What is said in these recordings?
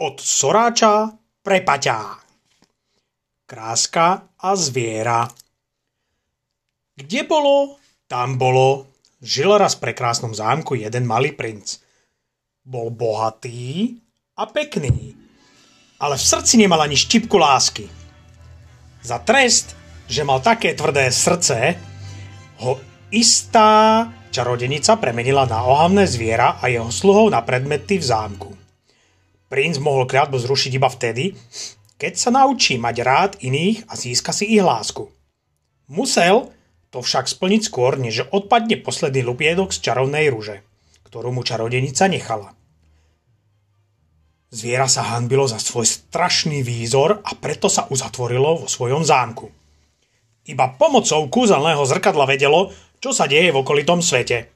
Od soráča pre paťá. Kráska a zviera. Kde bolo, tam bolo. Žil raz v prekrásnom zámku jeden malý princ. Bol bohatý a pekný, ale v srdci nemal ani štipku lásky. Za trest, že mal také tvrdé srdce, ho istá čarodenica premenila na ohavné zviera a jeho sluhov na predmety v zámku. Princ mohol kliatbu zrušiť iba vtedy, keď sa naučí mať rád iných a získa si ich lásku. Musel to však splniť skôr, než odpadne posledný lupiedok z čarovnej rúže, ktorú mu čarodenica nechala. Zviera sa hanbilo za svoj strašný výzor a preto sa uzatvorilo vo svojom zámku. Iba pomocou kúzelného zrkadla vedelo, čo sa deje v okolitom svete –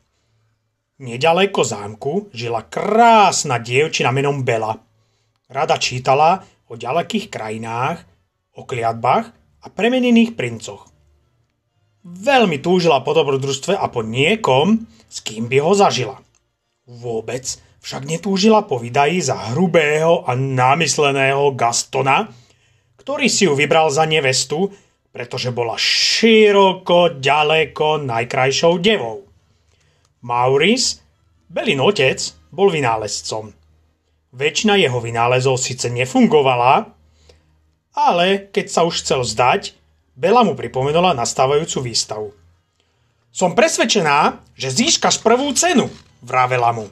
Nedaleko zámku žila krásna dievčina menom Bela. Rada čítala o ďalekých krajinách, o kliatbách a premenených princoch. Veľmi túžila po dobrodružstve a po niekom, s kým by ho zažila. Vôbec však netúžila po vydaji za hrubého a námysleného Gastona, ktorý si ju vybral za nevestu, pretože bola široko, ďaleko najkrajšou devou. Maurice, Belin otec, bol vynálezcom. Väčšina jeho vynálezov síce nefungovala, ale keď sa už chcel zdať, Bela mu pripomenula nastávajúcu výstavu. Som presvedčená, že získaš prvú cenu, vravela mu.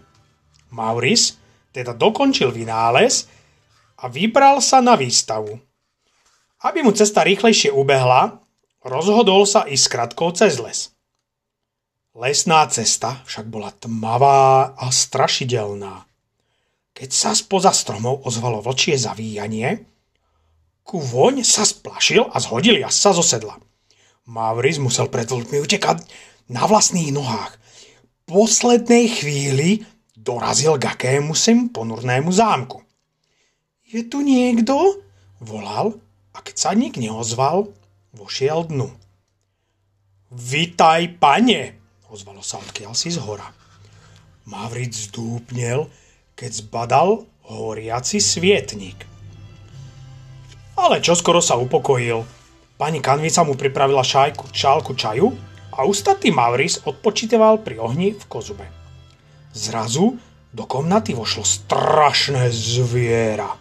Maurice teda dokončil vynález a vybral sa na výstavu. Aby mu cesta rýchlejšie ubehla, rozhodol sa ísť skratkou cez les. Lesná cesta však bola tmavá a strašidelná. Keď sa spoza stromov ozvalo vlčie zavíjanie, voň sa splašil a zhodil sa zo sedla. Maurice musel pred vlkmi utekať na vlastných nohách. V poslednej chvíli dorazil k akému sem ponurnému zámku. Je tu niekto? Volal a keď sa nik neozval, vošiel dnu. Vitaj, pane, ozvalo sa odkiaľ si z hora. Mavric zdúpnel, keď zbadal horiaci svietnik. Ale čoskoro sa upokojil. Pani Kanvica mu pripravila šajku, čálku čaju a ústatý Mavris odpočíteval pri ohni v kozube. Zrazu do komnaty vošlo strašné zviera.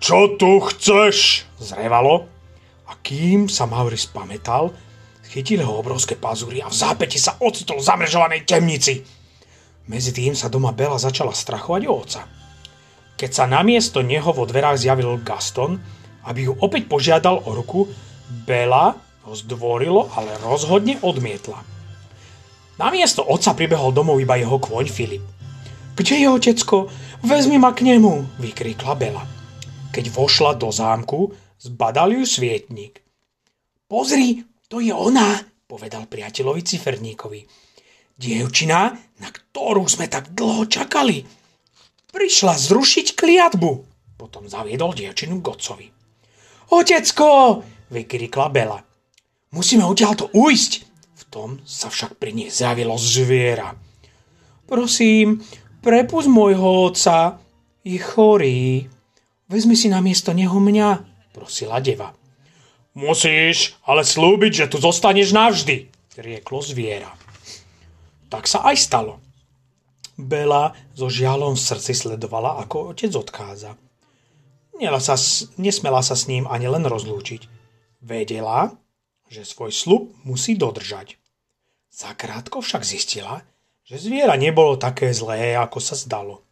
Čo tu chceš? zrevalo. A kým sa Mauris pamätal, Chytili ho obrovské pazúry a v zápäti sa ocitol v zamrežovanej temnici. Medzi tým sa doma Bela začala strachovať o oca. Keď sa namiesto neho vo dverách zjavil Gaston, aby ju opäť požiadal o ruku, Bela ho zdvorilo, ale rozhodne odmietla. Namiesto otca pribehol domov iba jeho kôň Filip. Kde je otecko? Vezmi ma k nemu, vykríkla Bela. Keď vošla do zámku, zbadal ju svietnik. Pozri, to je ona, povedal priateľovi ciferníkovi. Dievčina, na ktorú sme tak dlho čakali. Prišla zrušiť kliatbu. Potom zaviedol dievčinu Gocovi. Otecko, vykrikla Bela. Musíme odtiaľto ujsť. V tom sa však pri nej zjavilo zviera. Prosím, prepust môjho otca. Je chorý. Vezmi si na miesto neho mňa, prosila deva. Musíš ale slúbiť, že tu zostaneš navždy, rieklo zviera. Tak sa aj stalo. Bela so žialom v srdci sledovala, ako otec odchádza. sa, nesmela sa s ním ani len rozlúčiť. Vedela, že svoj slub musí dodržať. Zakrátko však zistila, že zviera nebolo také zlé, ako sa zdalo.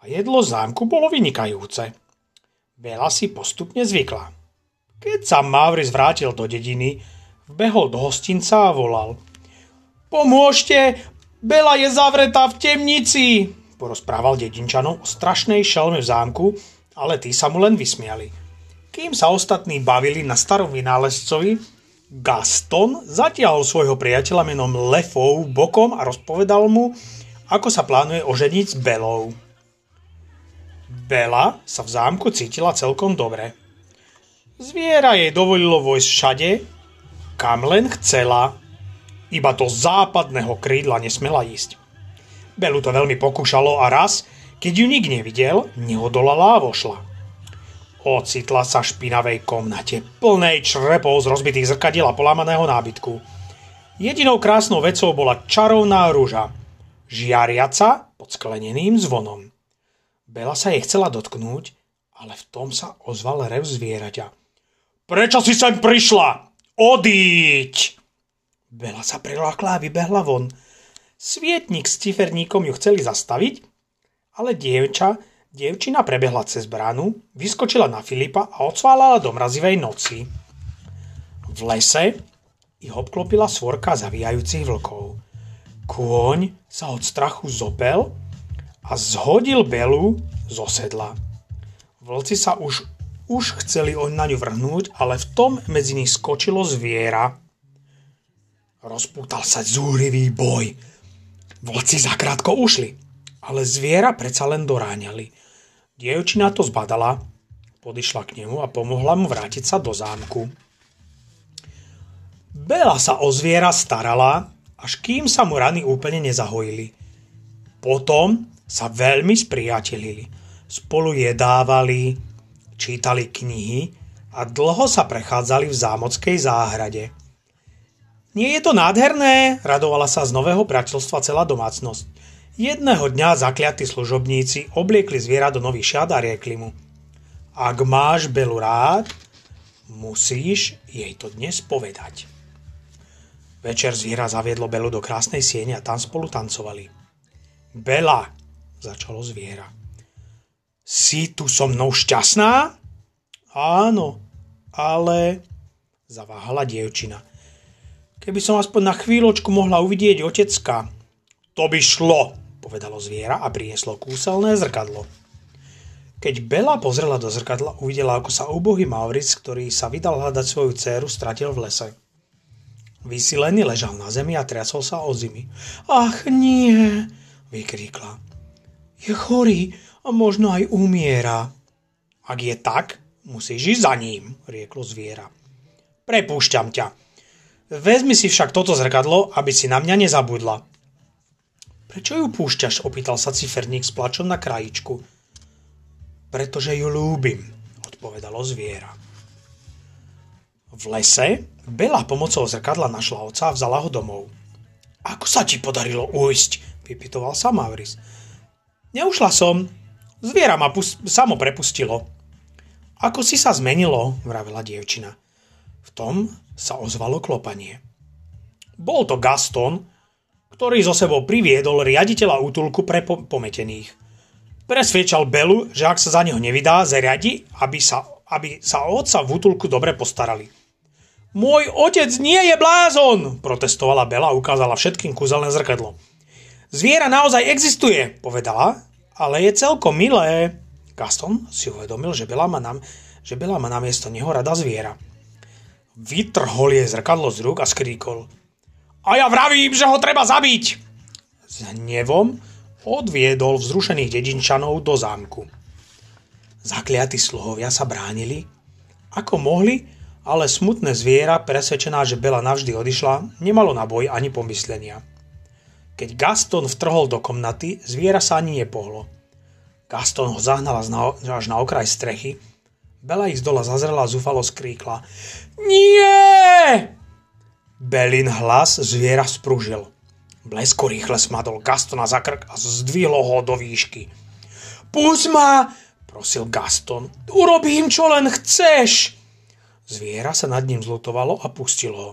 A jedlo zámku bolo vynikajúce. Bela si postupne zvykla. Keď sa Mavris vrátil do dediny, vbehol do hostinca a volal. Pomôžte, Bela je zavretá v temnici, porozprával dedinčanom o strašnej šelme v zámku, ale tí sa mu len vysmiali. Kým sa ostatní bavili na starom vynálezcovi, Gaston zatiahol svojho priateľa menom Lefou bokom a rozpovedal mu, ako sa plánuje oženiť s Belou. Bela sa v zámku cítila celkom dobre. Zviera jej dovolilo vojsť všade, kam len chcela, iba do západného krídla nesmela ísť. Belu to veľmi pokúšalo a raz, Keď ju nik nevidel, neodolala a vošla. Ocitla sa špinavej komnate, plnej črepov z rozbitých zrkadiel a polámaného nábytku. Jedinou krásnou vecou bola čarovná rúža, žiariaca pod skleneným zvonom. Bela sa jej chcela dotknúť, ale v tom sa ozval rev zvieraťa. Prečo si sem prišla? Odíď! Bela sa prilákla a vybehla von. Svietnik s ciferníkom ju chceli zastaviť, ale dievča, dievčina prebehla cez bránu, vyskočila na Filipa a odsválala do mrazivej noci. V lese ich obklopila svorka zavíjajúcich vlkov. Kôň sa od strachu zopel a zhodil Belu zo sedla. Vlci sa už, už chceli na ňu vrhnúť, ale v tom medzi nich skočilo zviera. Rozpútal sa zúrivý boj. Vlci zakrátko ušli, ale zviera predsa len doráňali. Dievčina to zbadala, podišla k nemu a pomohla mu vrátiť sa do zámku. Bela sa o zviera starala, až kým sa mu rany úplne nezahojili. Potom sa veľmi spriatelili spolu jedávali, čítali knihy a dlho sa prechádzali v zámockej záhrade. Nie je to nádherné, radovala sa z nového priateľstva celá domácnosť. Jedného dňa zakliatí služobníci obliekli zviera do nových šat a riekli mu Ak máš Belu rád, musíš jej to dnes povedať. Večer zviera zaviedlo Belu do krásnej siene a tam spolu tancovali. Bela, začalo zviera. Si tu so mnou šťastná? Áno, ale... Zaváhala dievčina. Keby som aspoň na chvíľočku mohla uvidieť otecka. To by šlo, povedalo zviera a prinieslo kúselné zrkadlo. Keď Bela pozrela do zrkadla, uvidela, ako sa ubohý Mauric, ktorý sa vydal hľadať svoju dceru, stratil v lese. Vysilený ležal na zemi a triasol sa o zimy. Ach nie, vykríkla. Je chorý, a možno aj umiera. Ak je tak, musíš ísť za ním, rieklo zviera. Prepúšťam ťa. Vezmi si však toto zrkadlo, aby si na mňa nezabudla. Prečo ju púšťaš? opýtal sa ciferník s plačom na krajičku. Pretože ju lúbim, odpovedalo zviera. V lese Bela pomocou zrkadla našla oca a vzala ho domov. Ako sa ti podarilo ujsť? vypytoval sa Mauris. Neušla som, Zviera ma pust- samo prepustilo. Ako si sa zmenilo, vravela dievčina. V tom sa ozvalo klopanie. Bol to Gaston, ktorý zo sebou priviedol riaditeľa útulku pre po- pometených. Presviečal Belu, že ak sa za neho nevydá, zariadi, aby sa, aby sa otca v útulku dobre postarali. Môj otec nie je blázon, protestovala Bela a ukázala všetkým kúzelné zrkadlo. Zviera naozaj existuje, povedala ale je celkom milé. Gaston si uvedomil, že Bela má, na, že Bela má na miesto neho rada zviera. Vytrhol jej zrkadlo z rúk a skríkol. A ja vravím, že ho treba zabiť! S hnevom odviedol vzrušených dedinčanov do zámku. Zakliatí sluhovia sa bránili, ako mohli, ale smutné zviera, presvedčená, že Bela navždy odišla, nemalo na boj ani pomyslenia. Keď Gaston vtrhol do komnaty, zviera sa ani nepohlo. Gaston ho zahnal až na okraj strechy. Bela ich z dola zazrela a zúfalo skríkla. Nie! Belin hlas zviera sprúžil. Blesko rýchle smadol Gastona za krk a zdvihlo ho do výšky. Pusť ma, prosil Gaston. Urobím, čo len chceš. Zviera sa nad ním zlutovalo a pustilo ho.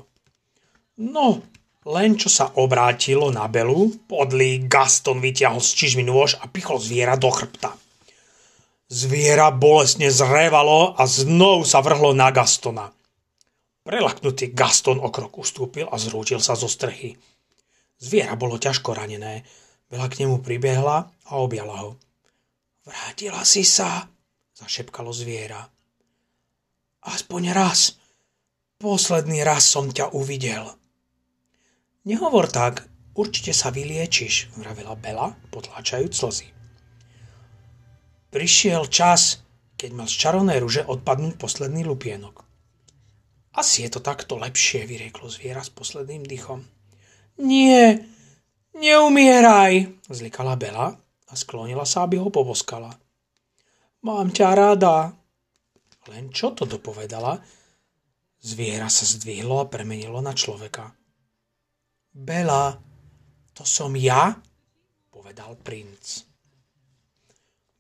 No, len čo sa obrátilo na Belu, podlý Gaston vyťahol z čižmy nôž a pichol zviera do chrbta. Zviera bolestne zrevalo a znovu sa vrhlo na Gastona. Prelaknutý Gaston o krok ustúpil a zrútil sa zo strechy. Zviera bolo ťažko ranené. Bela k nemu pribehla a objala ho. Vrátila si sa, zašepkalo zviera. Aspoň raz, posledný raz som ťa uvidel. Nehovor tak, určite sa vyliečiš, vravela Bela, potláčajúc slzy. Prišiel čas, keď mal z čarovnej ruže odpadnúť posledný lupienok. Asi je to takto lepšie, vyrieklo zviera s posledným dychom. Nie, neumieraj, zlikala Bela a sklonila sa, aby ho poboskala. Mám ťa rada. Len čo to dopovedala, zviera sa zdvihlo a premenilo na človeka. Bela, to som ja? povedal princ.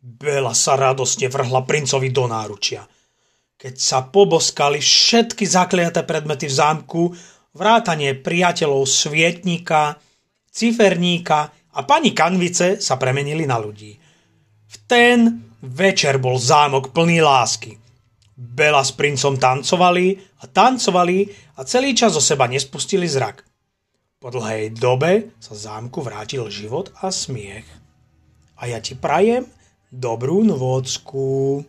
Bela sa radosne vrhla princovi do náručia. Keď sa poboskali všetky zakliaté predmety v zámku, vrátanie priateľov Svietníka, Ciferníka a pani Kanvice sa premenili na ľudí. V ten večer bol zámok plný lásky. Bela s princom tancovali a tancovali a celý čas zo seba nespustili zrak. Po dlhej dobe sa zámku vrátil život a smiech. A ja ti prajem dobrú nôcku.